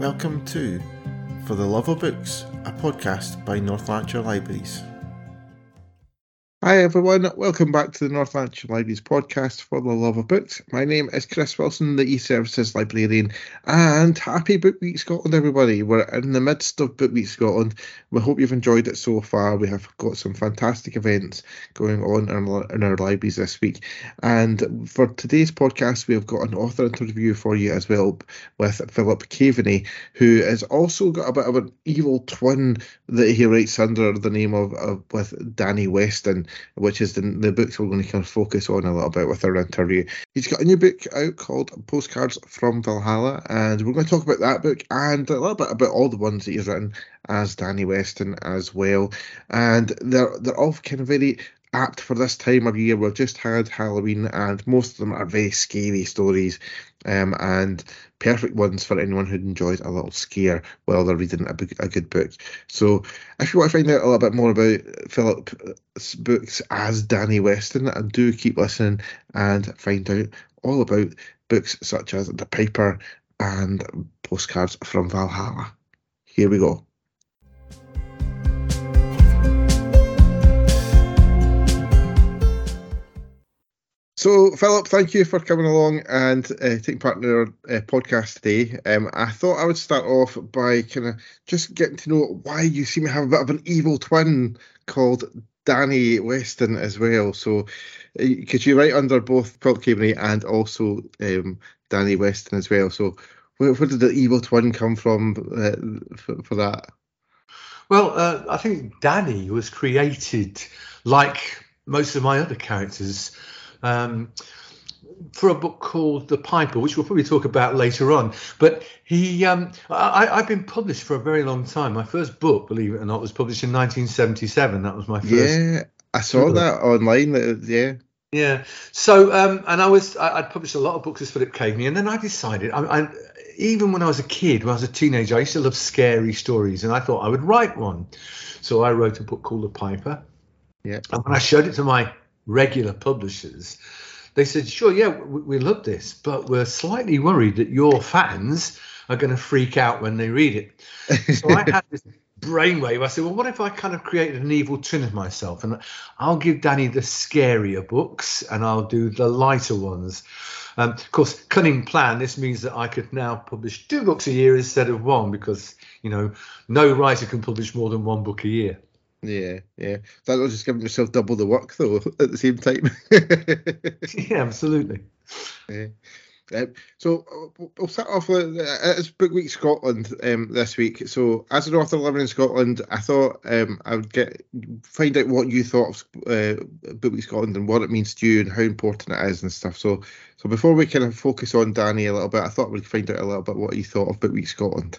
Welcome to For the Love of Books, a podcast by North Lanarkshire Libraries. Hi everyone, welcome back to the North Lanarkshire Libraries podcast for the love of books. My name is Chris Wilson, the e-services librarian, and happy Book Week Scotland, everybody. We're in the midst of Book Week Scotland. We hope you've enjoyed it so far. We have got some fantastic events going on in our, libraries this week. And for today's podcast, we've got an author interview for you as well with Philip Caveney, who has also got a bit of an evil twin that he writes under the name of, of with Danny Weston which is the, the books we're going to kind of focus on a little bit with our interview. He's got a new book out called Postcards from Valhalla, and we're going to talk about that book and a little bit about all the ones that he's written as Danny Weston as well. And they're they're all kind of very apt for this time of year. We've just had Halloween, and most of them are very scary stories, um, and perfect ones for anyone who enjoys a little scare while they're reading a, book, a good book. So, if you want to find out a little bit more about Philip's books as Danny Weston, and do keep listening and find out all about books such as The Piper and Postcards from Valhalla. Here we go. So, Philip, thank you for coming along and uh, taking part in our uh, podcast today. Um, I thought I would start off by kind of just getting to know why you seem to have a bit of an evil twin called Danny Weston as well. So, because uh, you write under both Philip Caveney and also um, Danny Weston as well. So, where, where, did the evil twin come from uh, for, for, that? Well, uh, I think Danny was created like most of my other characters um, for a book called The Piper, which we'll probably talk about later on. But he, um, I, have been published for a very long time. My first book, believe it or not, was published in 1977. That was my first. Yeah, I saw book. that online. Yeah. Yeah. So, um, and I was, I, would published a lot of books as Philip Caveney, and then I decided, I, I, even when I was a kid, when I was a teenager, I used to love scary stories, and I thought I would write one. So I wrote a book called The Piper. Yeah. And when I showed it to my regular publishers, they said, sure, yeah, we, we love this, but we're slightly worried that your fans are going to freak out when they read it. So I had this brainwave. I said, well, what if I kind of created an evil twin of myself? And I'll give Danny the scarier books and I'll do the lighter ones. Um, of course, cunning plan. This means that I could now publish two books a year instead of one because, you know, no writer can publish more than one book a year. Yeah, yeah. That was just giving yourself double the work though at the same time. yeah, absolutely. Yeah. Um, so uh, we'll start off with uh, it's Book Week Scotland um, this week. So as an author living in Scotland, I thought um, I would get find out what you thought of uh, Book Week Scotland and what it means to you and how important it is and stuff. So so before we kind of focus on Danny a little bit, I thought we'd find out a little bit what you thought of Book Week Scotland.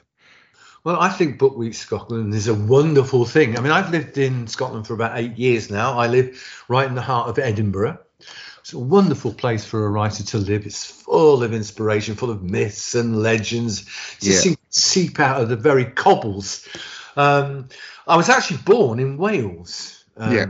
Well, I think Book Week Scotland is a wonderful thing. I mean, I've lived in Scotland for about eight years now. I live right in the heart of Edinburgh. It's a wonderful place for a writer to live. It's full of inspiration, full of myths and legends. It just yeah. seep out of the very cobbles. Um, I was actually born in Wales. Um, yeah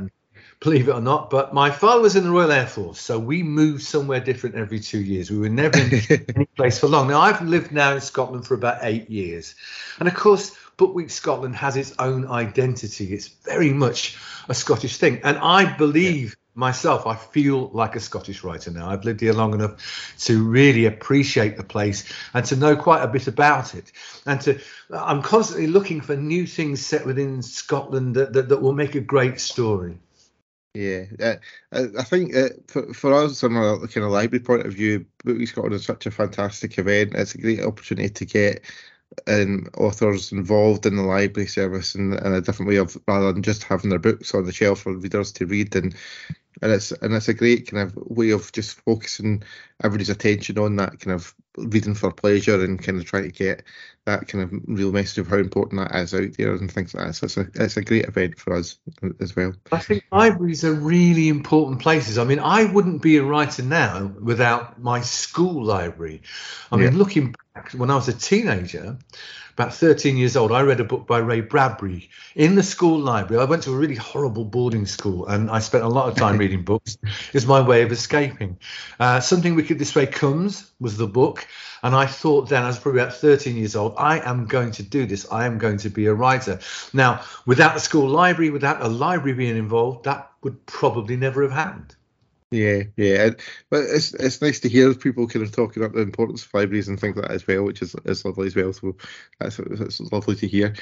believe it or not. But my father was in the Royal Air Force, so we moved somewhere different every two years. We were never in any place for long. Now I've lived now in Scotland for about eight years, and of course, Book Week Scotland has its own identity. It's very much a Scottish thing, and I believe. Yeah. Myself, I feel like a Scottish writer now. I've lived here long enough to really appreciate the place and to know quite a bit about it. And to, I'm constantly looking for new things set within Scotland that, that, that will make a great story. Yeah, uh, I think uh, for, for us, from a kind of library point of view, Book Week Scotland is such a fantastic event. It's a great opportunity to get um, authors involved in the library service in, in a different way of rather than just having their books on the shelf for readers to read and and it's and it's a great kind of way of just focusing everybody's attention on that kind of reading for pleasure and kind of trying to get that kind of real message of how important that is out there and things like that. So it's a it's a great event for us as well. I think libraries are really important places. I mean, I wouldn't be a writer now without my school library. I mean, yeah. looking back when I was a teenager, about 13 years old, I read a book by Ray Bradbury in the school library. I went to a really horrible boarding school and I spent a lot of time reading books is my way of escaping. Uh, Something Wicked This Way Comes was the book. And I thought then, I was probably about 13 years old, I am going to do this. I am going to be a writer. Now, without the school library, without a library being involved, that would probably never have happened. Yeah, yeah, but it's it's nice to hear people kind of talking about the importance of libraries and things like that as well, which is is lovely as well. So that's that's lovely to hear.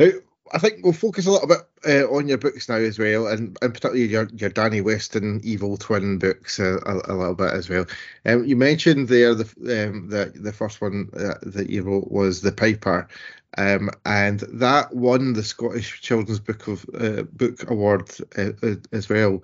Now, I think we'll focus a little bit uh, on your books now as well, and, and particularly your, your Danny Weston Evil Twin books uh, a, a, little bit as well. Um, you mentioned there the um, the the first one uh, that you wrote was the Piper, um, and that won the Scottish Children's Book of uh, Book Award uh, as well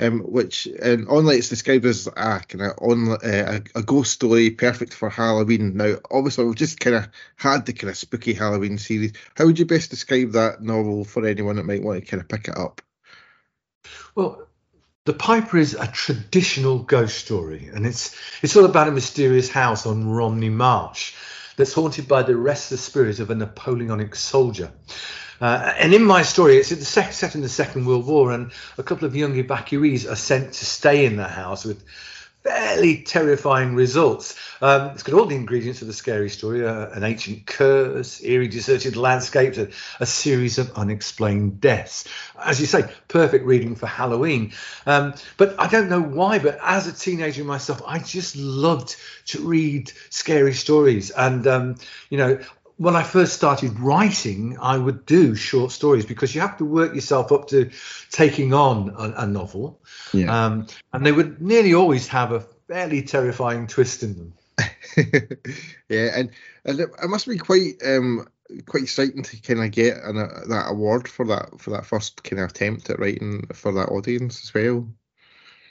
um, which um, online it's described as a kind of on uh, a, ghost story perfect for Halloween. Now, obviously, we've just kind of had the kind of spooky Halloween series. How would you best describe that novel for anyone that might want to kind of pick it up? Well, the Piper is a traditional ghost story, and it's it's all about a mysterious house on Romney Marsh that's haunted by the restless spirit of a Napoleonic soldier. Uh, and in my story, it's set in the Second World War, and a couple of young evacuees are sent to stay in the house with fairly terrifying results. Um, it's got all the ingredients of the scary story uh, an ancient curse, eerie deserted landscapes, a, a, series of unexplained deaths. As you say, perfect reading for Halloween. Um, but I don't know why, but as a teenager myself, I just loved to read scary stories. And, um, you know, when I first started writing, I would do short stories because you have to work yourself up to taking on a, a novel. Yeah. Um, and they would nearly always have a fairly terrifying twist in them. yeah, and, and it, must be quite um, quite exciting to kind of get an, uh, that award for that for that first kind of attempt at writing for that audience as well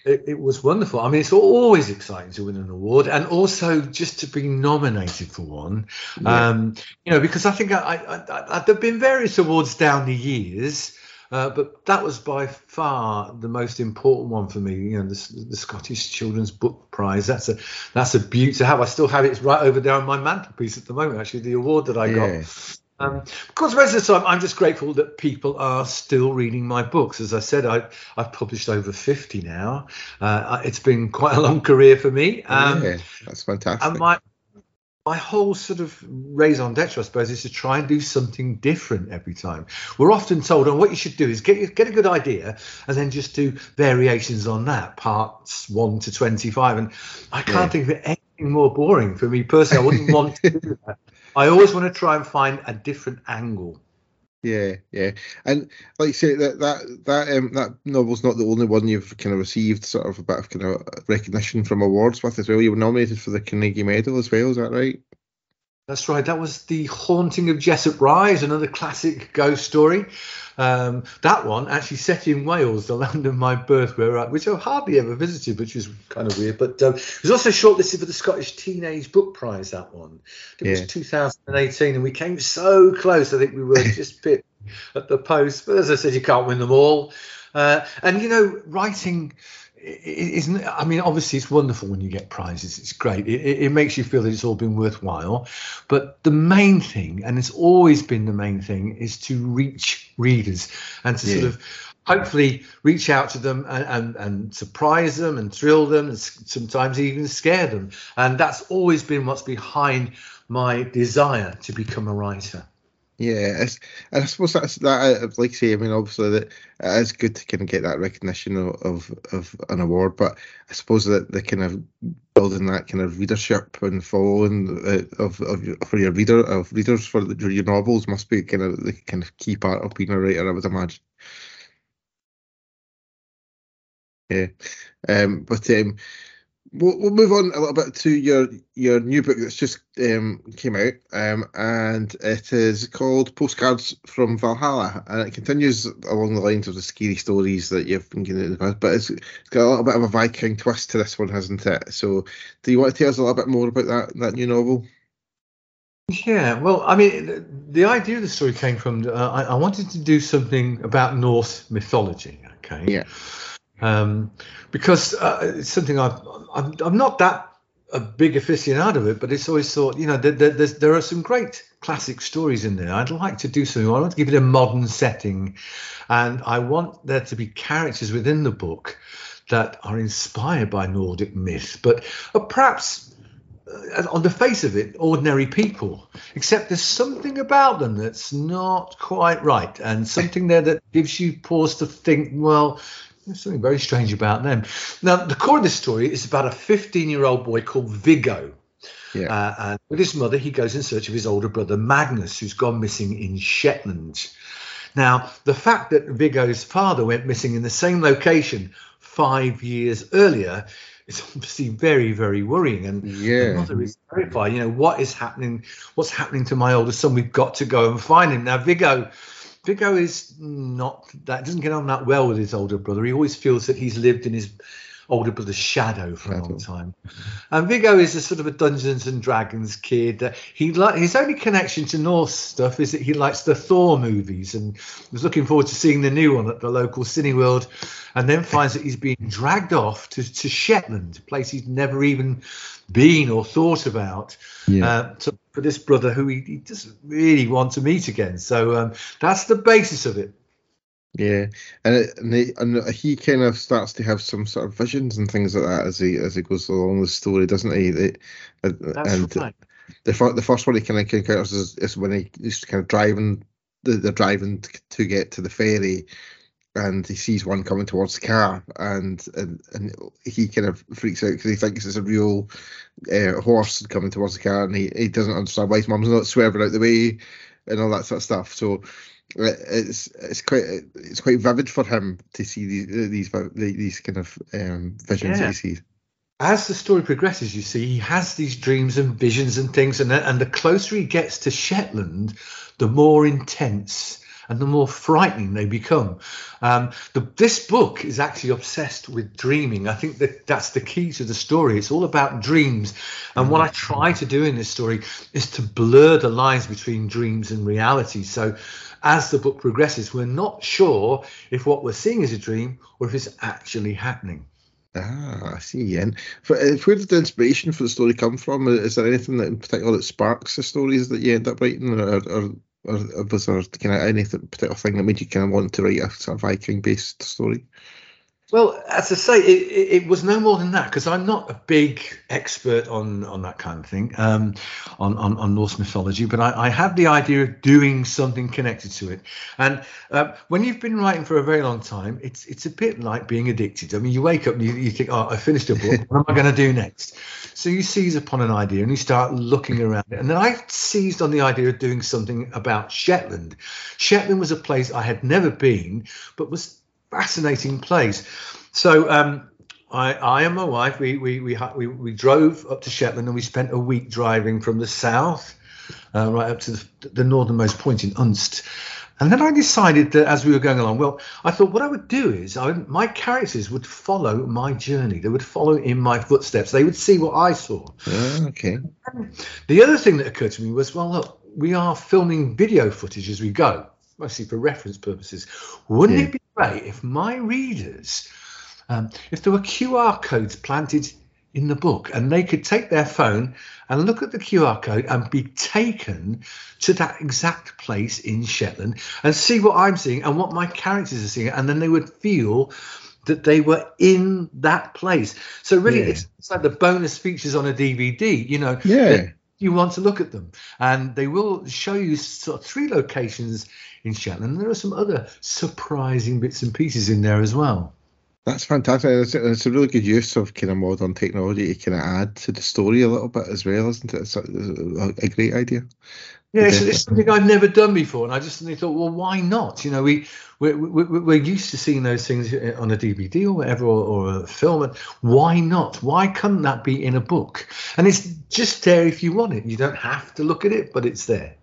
it, it, was wonderful. I mean, it's always exciting to win an award, and also just to be nominated for one. Yeah. Um, you know, because I think I, I, I, there've been various awards down the years, uh, but that was by far the most important one for me. You know, the, the, Scottish Children's Book Prize. That's a that's a beauty to have. I still have it right over there on my mantelpiece at the moment. Actually, the award that I yeah. got. Um, because the rest of the time, I'm just grateful that people are still reading my books. As I said, I, I've published over 50 now. Uh, it's been quite a long career for me. Um, yeah, that's fantastic. And my, my whole sort of raison d'etre, I suppose, is to try and do something different every time. We're often told, oh, what you should do is get get a good idea and then just do variations on that, parts one to twenty-five. And I can't yeah. think of anything more boring for me personally. I wouldn't want to do that. I always want to try and find a different angle. Yeah, yeah, and like you say, that that that um, that novel's not the only one you've kind of received sort of a bit of kind of recognition from awards with as well. You were nominated for the Carnegie Medal as well. Is that right? That's right. That was the Haunting of Jessop Rise, another classic ghost story. Um, that one actually set in Wales, the land of my birth, where I, which I've hardly ever visited, which was kind of weird. But um, it was also shortlisted for the Scottish Teenage Book Prize. That one, it yeah. was 2018, and we came so close. I think we were just bit at the post. But as I said, you can't win them all. Uh, and you know, writing isn't I mean obviously it's wonderful when you get prizes. It's great. It, it, makes you feel that it's all been worthwhile. But the main thing and it's always been the main thing is to reach readers and to yeah. sort of hopefully reach out to them and, and, and surprise them and thrill them and sometimes even scare them. And that's always been what's behind my desire to become a writer yeah, it's, I suppose that's that. Uh, like I say, I mean, obviously that it is good to kind of get that recognition of, of, of an award, but I suppose that the kind of building that kind of readership and following uh, of, of for your reader of readers for your novels must be kind of the kind of key part of being a writer, I would imagine. Yeah, um, but um, we'll, we'll move on a little bit to your your new book that's just um, came out, um, and it is called Postcards from Valhalla, and it continues along the lines of the scary stories that you've been getting in the past, but it's, got a little bit of a Viking twist to this one, hasn't it? So, do you want to tell us a little bit more about that that new novel? Yeah, well, I mean, the, the idea of the story came from uh, I, I wanted to do something about Norse mythology. Okay. Yeah um, because uh, it's something I've, I'm, I'm not that a big aficionado of it, but it's always thought, you know, there, there, there, are some great classic stories in there. I'd like to do something. I want to give it a modern setting, and I want there to be characters within the book that are inspired by Nordic myth, but are perhaps uh, on the face of it, ordinary people, except there's something about them that's not quite right, and something there that gives you pause to think, well, there's something very strange about them. Now, the core of this story is about a 15 year old boy called Viggo. Yeah. Uh, and with his mother, he goes in search of his older brother Magnus, who's gone missing in Shetland. Now, the fact that Viggo's father went missing in the same location five years earlier is obviously very, very worrying. And Yeah. the mother is terrified. You know, what is happening? What's happening to my older son? We've got to go and find him. Now, Viggo. Viggo is not that doesn't get on that well with his older brother. He always feels that he's lived in his older brother's shadow for a long time. And Viggo is a sort of a Dungeons and Dragons kid. Uh, He like his only connection to Norse stuff is that he likes the Thor movies and was looking forward to seeing the new one at the local Cineworld, and then finds that he's being dragged off to, to Shetland, a place he's never even been or thought about. Yeah. Uh, to, for this brother who he, he doesn't really want to meet again. So um, that's the basis of it. Yeah, and it, and, he, and he kind of starts to have some sort of visions and things like that as he as he goes along the story, doesn't he? It- uh, That's and right. the first the first one he kind of encounters is, is when he, he's kind of driving the they're driving to get to the ferry, and he sees one coming towards the car, and and, and he kind of freaks out because he thinks it's a real uh, horse coming towards the car, and he, he doesn't understand why his mum's not swerving out the way, and all that sort of stuff. So it's it's quite it's quite vivid for him to see these these these kind of um, visions Yeah. that he sees. as the story progresses, you see, he has these dreams and visions and things, and and the closer he gets to Shetland, the more intense and the more frightening they become. Um, the, this book is actually obsessed with dreaming. I think that that's the key to the story. It's all about dreams, and what I try to do in this story is to blur the lines between dreams and reality. So. As the book progresses, we're not sure if what we're seeing is a dream or if it's actually happening. Ah, I see. And for, uh, where did the inspiration for the story come from? Is there anything that in particular that sparks the stories that you end up writing, or, or, or was there kind of any particular thing that made you kind of want to write a sort of Viking-based story? Well, as I say, it, it, was no more than that because I'm not a big expert on on that kind of thing, um, on, on on Norse mythology. But I, I have the idea of doing something connected to it. And uh, when you've been writing for a very long time, it's it's a bit like being addicted. I mean, you wake up and you, you think, oh, I finished a book. what am I going to do next? So you seize upon an idea and you start looking around it. And then I seized on the idea of doing something about Shetland. Shetland was a place I had never been, but was fascinating place. So um, I, I and my wife, we we, we we we drove up to Shetland and we spent a week driving from the south uh, right up to the, the northernmost point in Unst. And then I decided that as we were going along, well, I thought what I would do is I would, my characters would follow my journey. They would follow in my footsteps. They would see what I saw. Ah, okay. The other thing that occurred to me was, well, look, we are filming video footage as we go, mostly for reference purposes. Wouldn't Yeah. it be great if my readers, um, if there were QR codes planted in the book and they could take their phone and look at the QR code and be taken to that exact place in Shetland and see what I'm seeing and what my characters are seeing, and then they would feel that they were in that place. So really, Yeah. it's, it's like the bonus features on a DVD. You know, Yeah. You want to look at them, and they will show you sort of three locations in Shetland. And there are some other surprising bits and pieces in there as well. That's fantastic. It's, it's a really good use of kind of modern technology to kind of add to the story a little bit as well, isn't it? It's a, a great idea. Yeah, it's, it's something I've never done before, and I just suddenly thought, well, why not? You know, we we're, we're, we're used to seeing those things uh, on a DVD or whatever, or, or a film, and why not? Why couldn't that be in a book? And it's just there if you want it. You don't have to look at it, but it's there.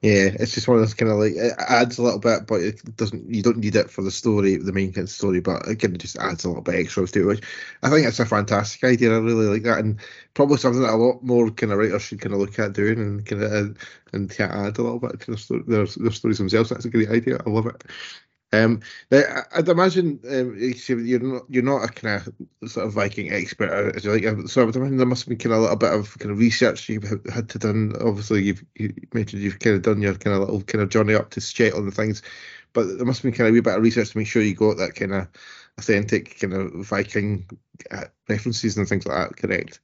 Yeah, it's just one of those kind of like it adds a little bit, but it doesn't. You don't need it for the story, the main kind of story, but it kind of just adds a little bit extra to it. Which I think it's a fantastic idea. I really like that, and probably something that a lot more kind of writers should kind of look at doing and kind of and, add a little bit to their, their, their stories themselves. That's a great idea. I love it. Um, I'd imagine um, you're not you're not a kind of sort of Viking expert, uh, as you like. uh, So I would imagine there must have been kind of a little bit of kind of research you've had- to done. Obviously, you've you mentioned you've kind of done your kind of little kind of journey up to Shetland and things, but there must have been kind of a wee bit of research to make sure you got that kind of authentic kind of Viking uh, references and things like that. Correct.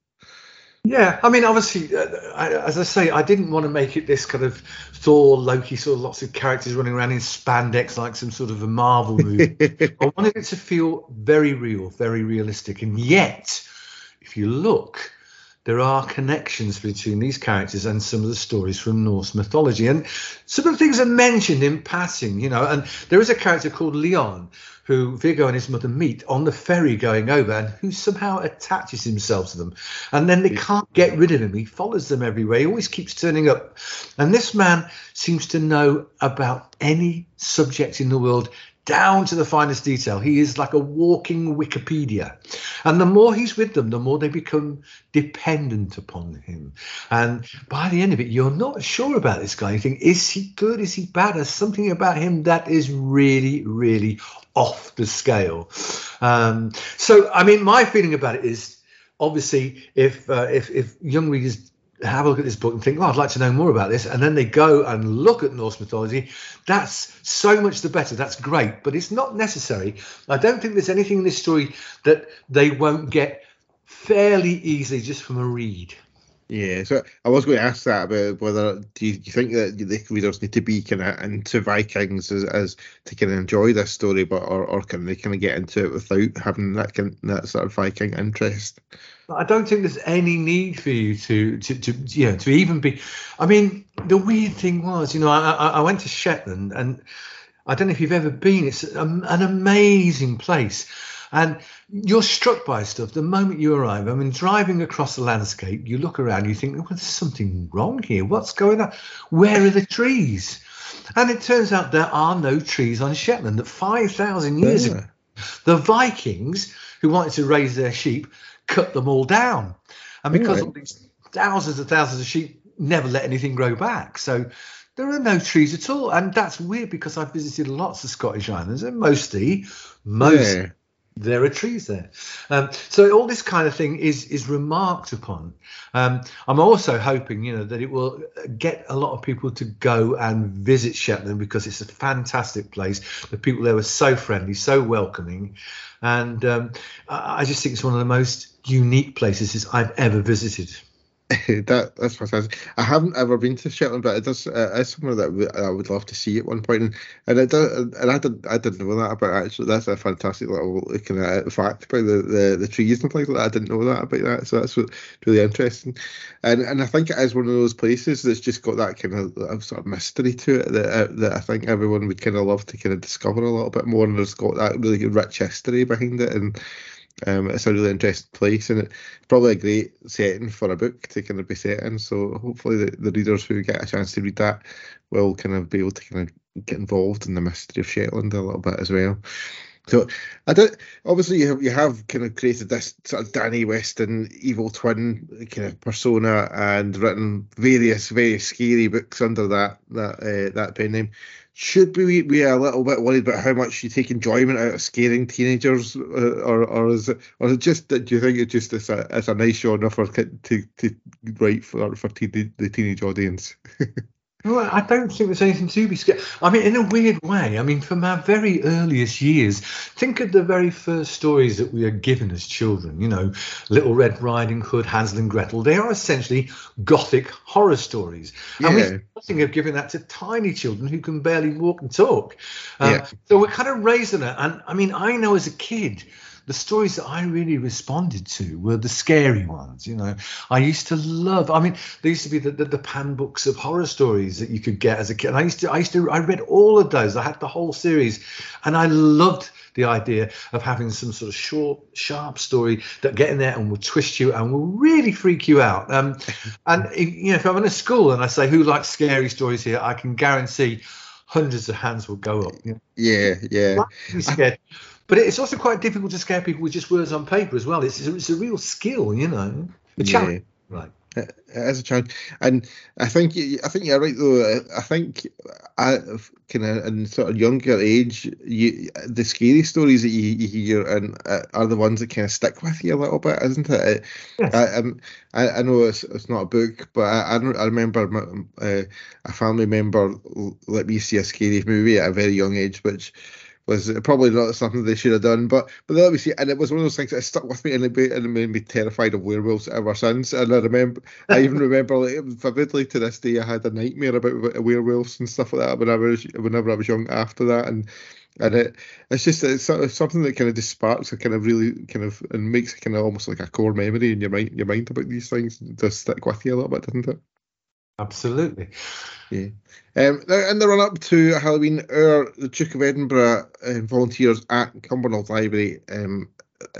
Yeah, I mean, obviously, uh, I, as I say, I didn't want to make it this kind of Thor, Loki, sort of lots of characters running around in spandex like some sort of a Marvel movie. I wanted it to feel very real, very realistic, and yet, if you look, there are connections between these characters and some of the stories from Norse mythology, and some of the things are mentioned in passing, you know. And there is a character called Leon who Viggo and his mother meet on the ferry going over and who somehow attaches himself to them. And then they can't get rid of him. He follows them everywhere. He always keeps turning up. And this man seems to know about any subject in the world down to the finest detail. He is like a walking Wikipedia. And the more he's with them, the more they become dependent upon him. And by the end of it, you're not sure about this guy. You think, is he good? Is he bad? There's something about him that is really, really off the scale. Um, so, I mean, my feeling about it is obviously if uh, if if young readers have a look at this book and think, oh, I'd like to know more about this, and then they go and look at Norse mythology, that's so much the better. That's great, but it's not necessary. I don't think there's anything in this story that they won't get fairly easily just from a read. Yeah, so I was going to ask that about whether do you, do you think that the readers need to be kind of into Vikings as, as to kind of enjoy this story, but or, or can they kind of get into it without having that kind that sort of Viking interest? I don't think there's any need for you to, to, to you know, to even be. I mean, the weird thing was, you know, I, I went to Shetland, and I don't know if you've ever been. It's an amazing place and you're struck by stuff the moment you arrive. I mean, driving across the landscape, you look around, you think, well, there's something wrong here. What's going on? Where are the trees? And it turns out there are no trees on Shetland. That 5,000 years yeah. ago, the Vikings, who wanted to raise their sheep, cut them all down. And because of these thousands and thousands of sheep never let anything grow back. So there are no trees at all. And that's weird because I've visited lots of Scottish islands and mostly, most yeah there are trees there. Um, so all this kind of thing is is remarked upon. Um, I'm also hoping, you know, that it will get a lot of people to go and visit Shetland because it's a fantastic place. The people there were so friendly, so welcoming, and um, I just think it's one of the most unique places I've ever visited. that that's fantastic. I haven't ever been to Shetland, but it does. Uh, it's somewhere that I would love to see at one point, and, and it does. And I didn't I didn't know that about actually. That's a fantastic little kind of fact about the, the, the trees and things like that. I didn't know that about that, so that's really interesting. And and I think it is one of those places that's just got that kind of sort of mystery to it that uh, that I think everyone would kind of love to kind of discover a little bit more, and there's got that really rich history behind it, and um, it's a really interesting place, and it's probably a great setting for a book to kind of be set in. So hopefully, the, the readers who get a chance to read that will kind of be able to kind of get involved in the mystery of Shetland a little bit as well. So I don't. Obviously, you have you have kind of created this sort of Danny Weston evil twin kind of persona and written various very scary books under that that uh, that pen name should we be a little bit worried about how much you take enjoyment out of scaring teenagers, uh, or or is it or is it just that do you think it's just as a, a nice enough for to to write for for teen, the teenage audience? Well, I don't think there's anything to be scared. I mean, in a weird way, I mean, from our very earliest years, think of the very first stories that we are given as children. You know, Little Red Riding Hood, Hansel and Gretel. They are essentially gothic horror stories, yeah. and we're thinking of giving that to tiny children who can barely walk and talk. Um, yeah. So we're kind of raising it. And I mean, I know as a kid the stories that I really responded to were the scary ones. You know, I used to love. I mean, there used to be the, the, the pan books of horror stories that you could get as a kid. And I used to, I used to, I read all of those. I had the whole series, and I loved the idea of having some sort of short, sharp story that get in there and will twist you and will really freak you out. Um, and you know, if I'm in a school and I say who likes scary stories here, I can guarantee hundreds of hands will go up. You know? Yeah, yeah. Scared. But it's also quite difficult to scare people with just words on paper as well. It's, it's a real skill, you know. The challenge, yeah. right? As a child, and I think I think you're right though. I think I kind of in sort of younger age, you the scary stories that you, you hear and uh, are the ones that kind of stick with you a little bit, isn't it? Yes. I, um, I, I know it's, it's not a book, but I I, I remember my, uh, a family member let me see a scary movie at a very young age, which was probably not something they should have done. But but let me see, and it was one of those things that stuck with me and it made, and it made me terrified of werewolves ever since. And I remember, I even remember like, vividly to this day, I had a nightmare about werewolves and stuff like that whenever I was, whenever I was young. After that, and and it it's just it's, it's something that kind of just sparks a kind of really kind of and makes it kind of almost like a core memory in your mind your mind about these things. It does stick with you a little bit, doesn't it? Absolutely. Yeah. Um, in the run up to Halloween, the Duke of Edinburgh uh, volunteers at Cumbernauld Library um,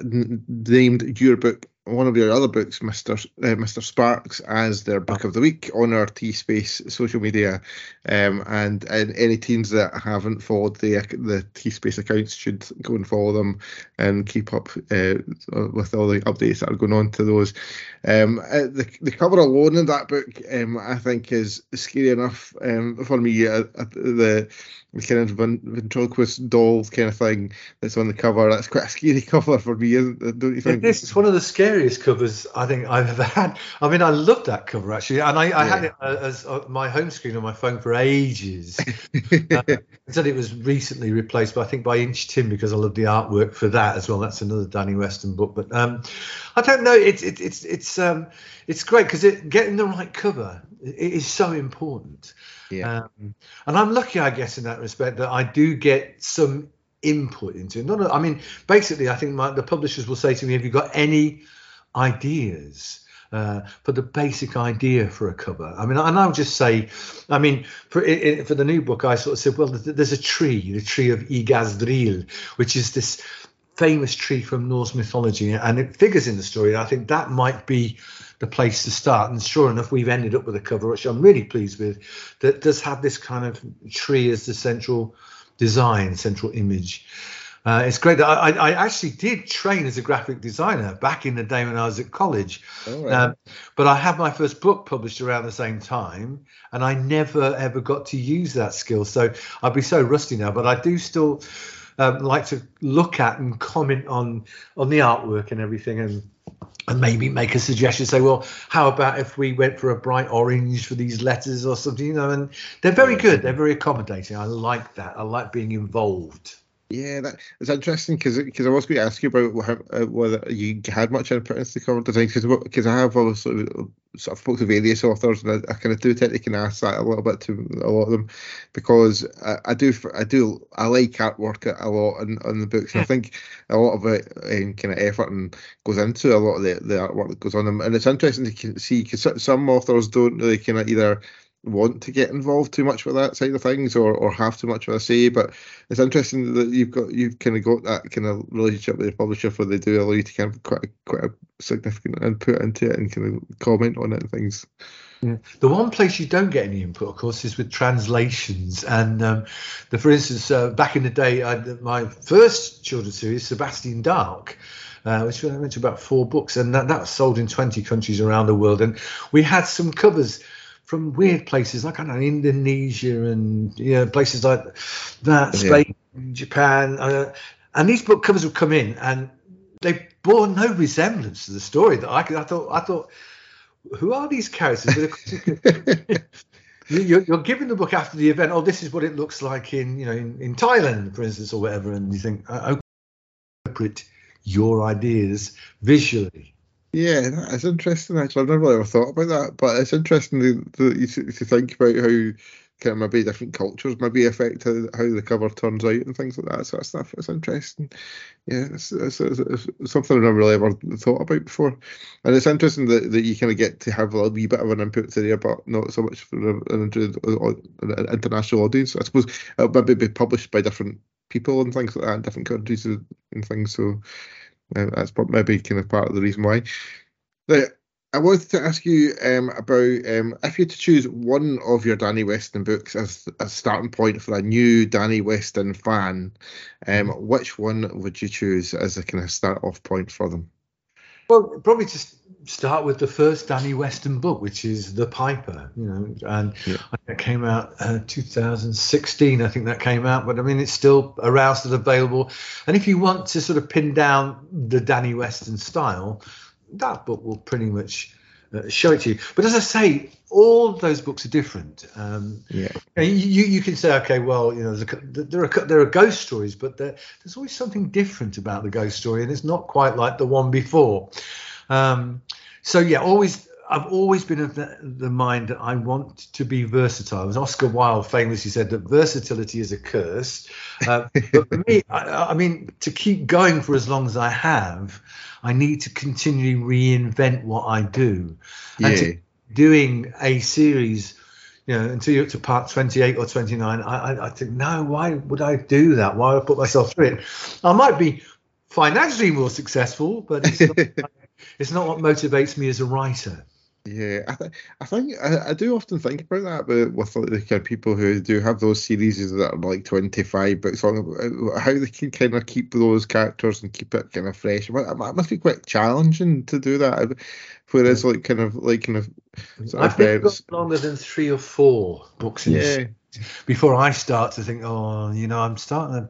named your book one of your other books, Mr. Uh, Mr. Sparks, as their book of the week on our T Space social media. Um, and, and any teams that haven't followed the the T Space accounts should go and follow them and keep up uh, with all the updates that are going on to those. Um, uh, the the cover alone in that book, um, I think, is scary enough um, for me. Uh, uh the the kind of ventriloquist doll kind of thing that's on the cover. That's quite a scary cover for me, don't you think? This is one of the scariest covers I think I've ever had. I mean, I love that cover actually, and I, I yeah. had it uh, as uh, my home screen on my phone for ages. uh, until it was recently replaced, but I think by Inchtime because I love the artwork for that as well. That's another Danny Weston book, but um, I don't know. It's it, it's it's um, it's great because getting the right cover is so important. Yeah. Um, and I'm lucky, I guess, in that respect that I do get some input into it. Not, I mean, basically, I think my, the publishers will say to me, "Have you got any ideas?" Uh, for the basic idea for a cover. I mean, and I'll just say, I mean, for it, for the new book, I sort of said, well, there's a tree, the tree of Yggdrasil, which is this famous tree from Norse mythology, and it figures in the story. I think that might be the place to start. And sure enough, we've ended up with a cover, which I'm really pleased with, that does have this kind of tree as the central design, central image. Uh, it's great that I, I, actually did train as a graphic designer back in the day when I was at college. Right. um, but I had my first book published around the same time, and I never ever got to use that skill. So I'd be so rusty now, but I do still um, like to look at and comment on on the artwork and everything, and and maybe make a suggestion say well how about if we went for a bright orange for these letters or something you know and they're very good they're very accommodating i like that i like being involved yeah, that it's interesting because because I was going to ask you about uh, whether you had much input into the cover design because because I have obviously sort of spoke to various authors and I, I, kind of do tend to kind of ask that a little bit to a lot of them because I, I do I do I like artwork a lot in, in the books and I think a lot of it um, kind of effort and goes into a lot of the, the artwork that goes on. Them and it's interesting to see because some authors don't really kind of either want to get involved too much with that side of things or, or have too much of a say. But it's interesting that you've got you've kind of got that kind of relationship with your publisher where they do allow you to kind of quite a, quite a significant input into it and kind of comment on it and things. Yeah. The one place you don't get any input, of course, is with translations. And um, the, for instance, uh, back in the day, I, my first children's series, Sebastian Darke, uh, which went to about four books, and that, that was sold in 20 countries around the world. And we had some covers from weird places like I don't know Indonesia and you know, places like that, Spain, yeah. Japan, uh, and these book covers would come in and they bore no resemblance to the story that I, could, I thought. I thought, who are these characters? you're, you're giving the book after the event. Oh, this is what it looks like in you know in, in Thailand, for instance, or whatever, and you think, oh, interpret your ideas visually. Yeah, that's interesting. Actually, I've never really ever thought about that, but it's interesting to, to, to think about how kind of maybe different cultures maybe affect how, how the cover turns out and things like that. So that stuff. It's interesting. Yeah, it's, it's, it's, it's, something I've never really ever thought about before, and it's interesting that, that you kind of get to have a wee bit of an input there, but not so much for an, an international audience. I suppose it might be published by different people and things like that in different countries and things. So uh, that's maybe kind of part of the reason why. Now, I wanted to ask you um, about um, if you had to choose one of your Danny Weston books as a starting point for a new Danny Weston fan, um, which one would you choose as a kind of start off point for them? Well, probably just start with the first Danny Weston book, which is The Piper. You know, and yeah. that came out uh, 2016. I think that came out, but I mean, it's still around, still available. And if you want to sort of pin down the Danny Weston style, that book will pretty much uh, show it to you. But as I say, all those books are different. Um, Yeah. you, you can say, okay, well, you know, there are there are ghost stories, but there, there's always something different about the ghost story, and it's not quite like the one before. Um, so yeah, always I've always been of the, the mind that I want to be versatile. As Oscar Wilde famously said, that versatility is a curse. Uh, but for me, I, I mean, to keep going for as long as I have, I need to continually reinvent what I do. And Yeah. to doing a series, you know, until you're up to part 28 or 29, I, I, I think, no, why would I do that? Why would I put myself through it? I might be financially more successful, but it's not, it's not what motivates me as a writer. Yeah, I, th- I think I, I do often think about that, but with like, the kind of people who do have those series that are like twenty five books long, uh, how they can kind of keep those characters and keep it kind of fresh. It mu- must be quite challenging to do that. Whereas, like, kind of like kind of sort I of think longer than three or four books yeah, before I start to think, oh, you know, I'm starting to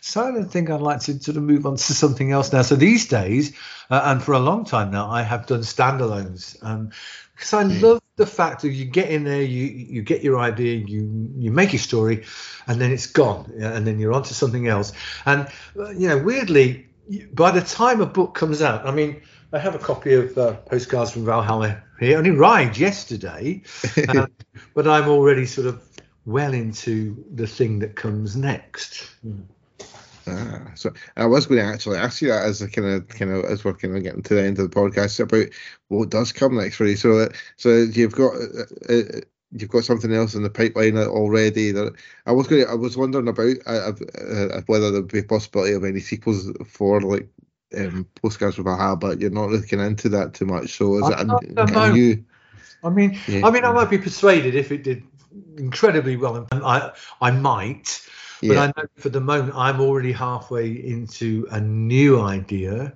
starting to think I'd like to sort of move on to something else now. So these days, uh, and for a long time now, I have done standalones um, because I love the fact that you get in there, you you get your idea, you you make your story, and then it's gone, and then you're on to something else. And uh, you know, weirdly, by the time a book comes out, I mean. I have a copy of uh, Postcards from Valhalla here. Only arrived yesterday, um, but I'm already sort of well into the thing that comes next. Ah, so I was going to actually ask you that as a kind of kind of as we're kind of getting to the end of the podcast about what does come next for you. So that so you've got uh, uh, you've got something else in the pipeline already. That I was going. To, I was wondering about uh, uh, whether there'd be a possibility of any sequels for like um, postcards from Valhalla, but you're not looking into that too much. So is I'm it a, new? I mean, Yeah. I mean, I might be persuaded if it did incredibly well, and I, I might. But I know for the moment I'm already halfway into a new idea,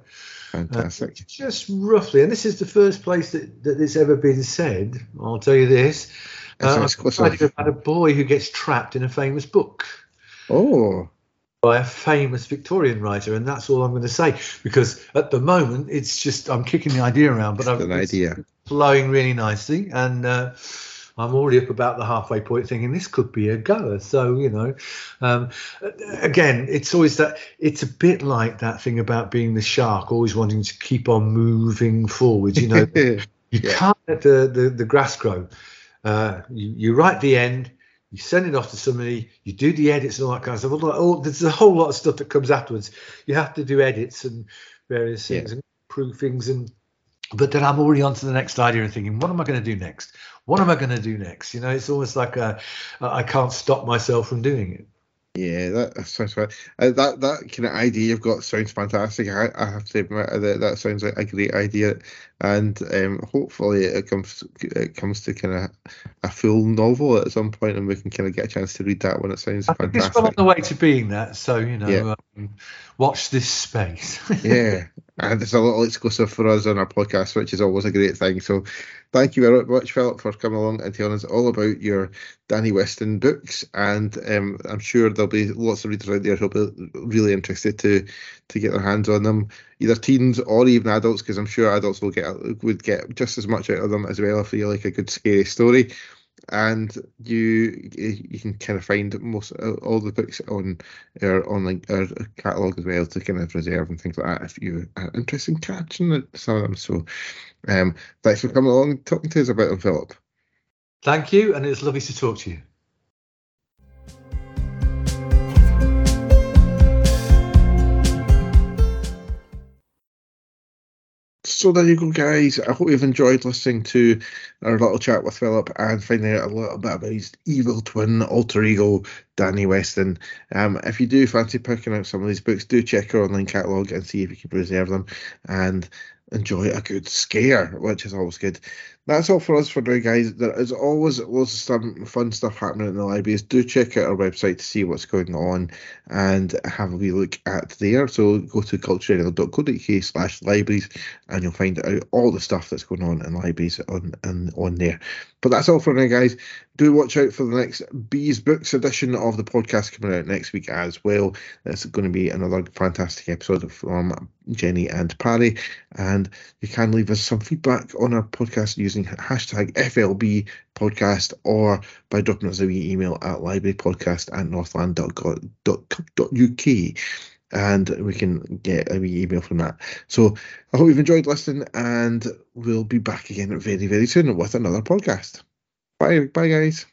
fantastic. just roughly. And this is the first place that, that it's ever been said. I'll tell you this. Uh, exclusive. writing about a boy who gets trapped in a famous book. Oh, by a famous Victorian writer, and that's all I'm going to say because at the moment it's just I'm kicking the idea around, but I'm an idea. flowing really nicely, and uh, I'm already up about the halfway point, thinking this could be a goer. So you know, um, again, it's always that it's a bit like that thing about being the shark, always wanting to keep on moving forward. You know, you Yeah. can't let the, the, the grass grow. Uh, you, you write the end, you send it off to somebody, you do the edits and all that kind of stuff. Oh, there's a whole lot of stuff that comes afterwards. You have to do edits and various things and proofings. And but then I'm already on to the next idea and thinking, what am I going to do next? What am I going to do next? You know, it's almost like I can't stop myself from doing it. Yeah, that, that sounds fun. Uh, that that kind of idea you've got sounds fantastic. I, I have to admit that that sounds like a great idea, and um, hopefully it comes it comes to kind of a full novel at some point, and we can kind of get a chance to read that when it sounds I think it's well on the way to being that. So you know, Yeah. um, watch this space. yeah, and it's a little exclusive for us on our podcast, which is always a great thing. So, thank you very much, Philip, for coming along and telling us all about your Danny Weston books. And um, I'm sure there'll be lots of readers out there who'll be really interested to to get their hands on them, either teens or even adults, because I'm sure adults will get would get just as much out of them as well if they like a good scary story. And you you can kind of find most uh, all the books on our online our catalogue as well to kind of reserve and things like that if you are interested in catching some of them. So, um, thanks for coming along talking to us about them, Philip. Thank you, and it's lovely to talk to you. So there you go, guys. I hope you've enjoyed listening to our little chat with Philip and finding out a little bit about his evil twin alter ego, Danny Weston. Um, if you do fancy picking out some of these books, do check our online catalogue and see if you can reserve them and enjoy a good scare, which is always good. That's all for us for now, guys. There is always lots of some fun stuff happening in the libraries. Do check out our website to see what's going on and have a wee look at there. So go to cultureradio.co.uk slash libraries and you'll find out all the stuff that's going on in libraries on, on, on there. But that's all for now, guys. Do watch out for the next Bees Books edition of the podcast coming out next week as well. It's going to be another fantastic episode from Jenny and Parry. And you can leave us some feedback on our podcast using hashtag FLB podcast or by dropping us a wee email at librarypodcast at northlan.co.uk and we can get a wee email from that. So I hope you've enjoyed listening, and we'll be back again very, very soon with another podcast. Bye, bye, guys.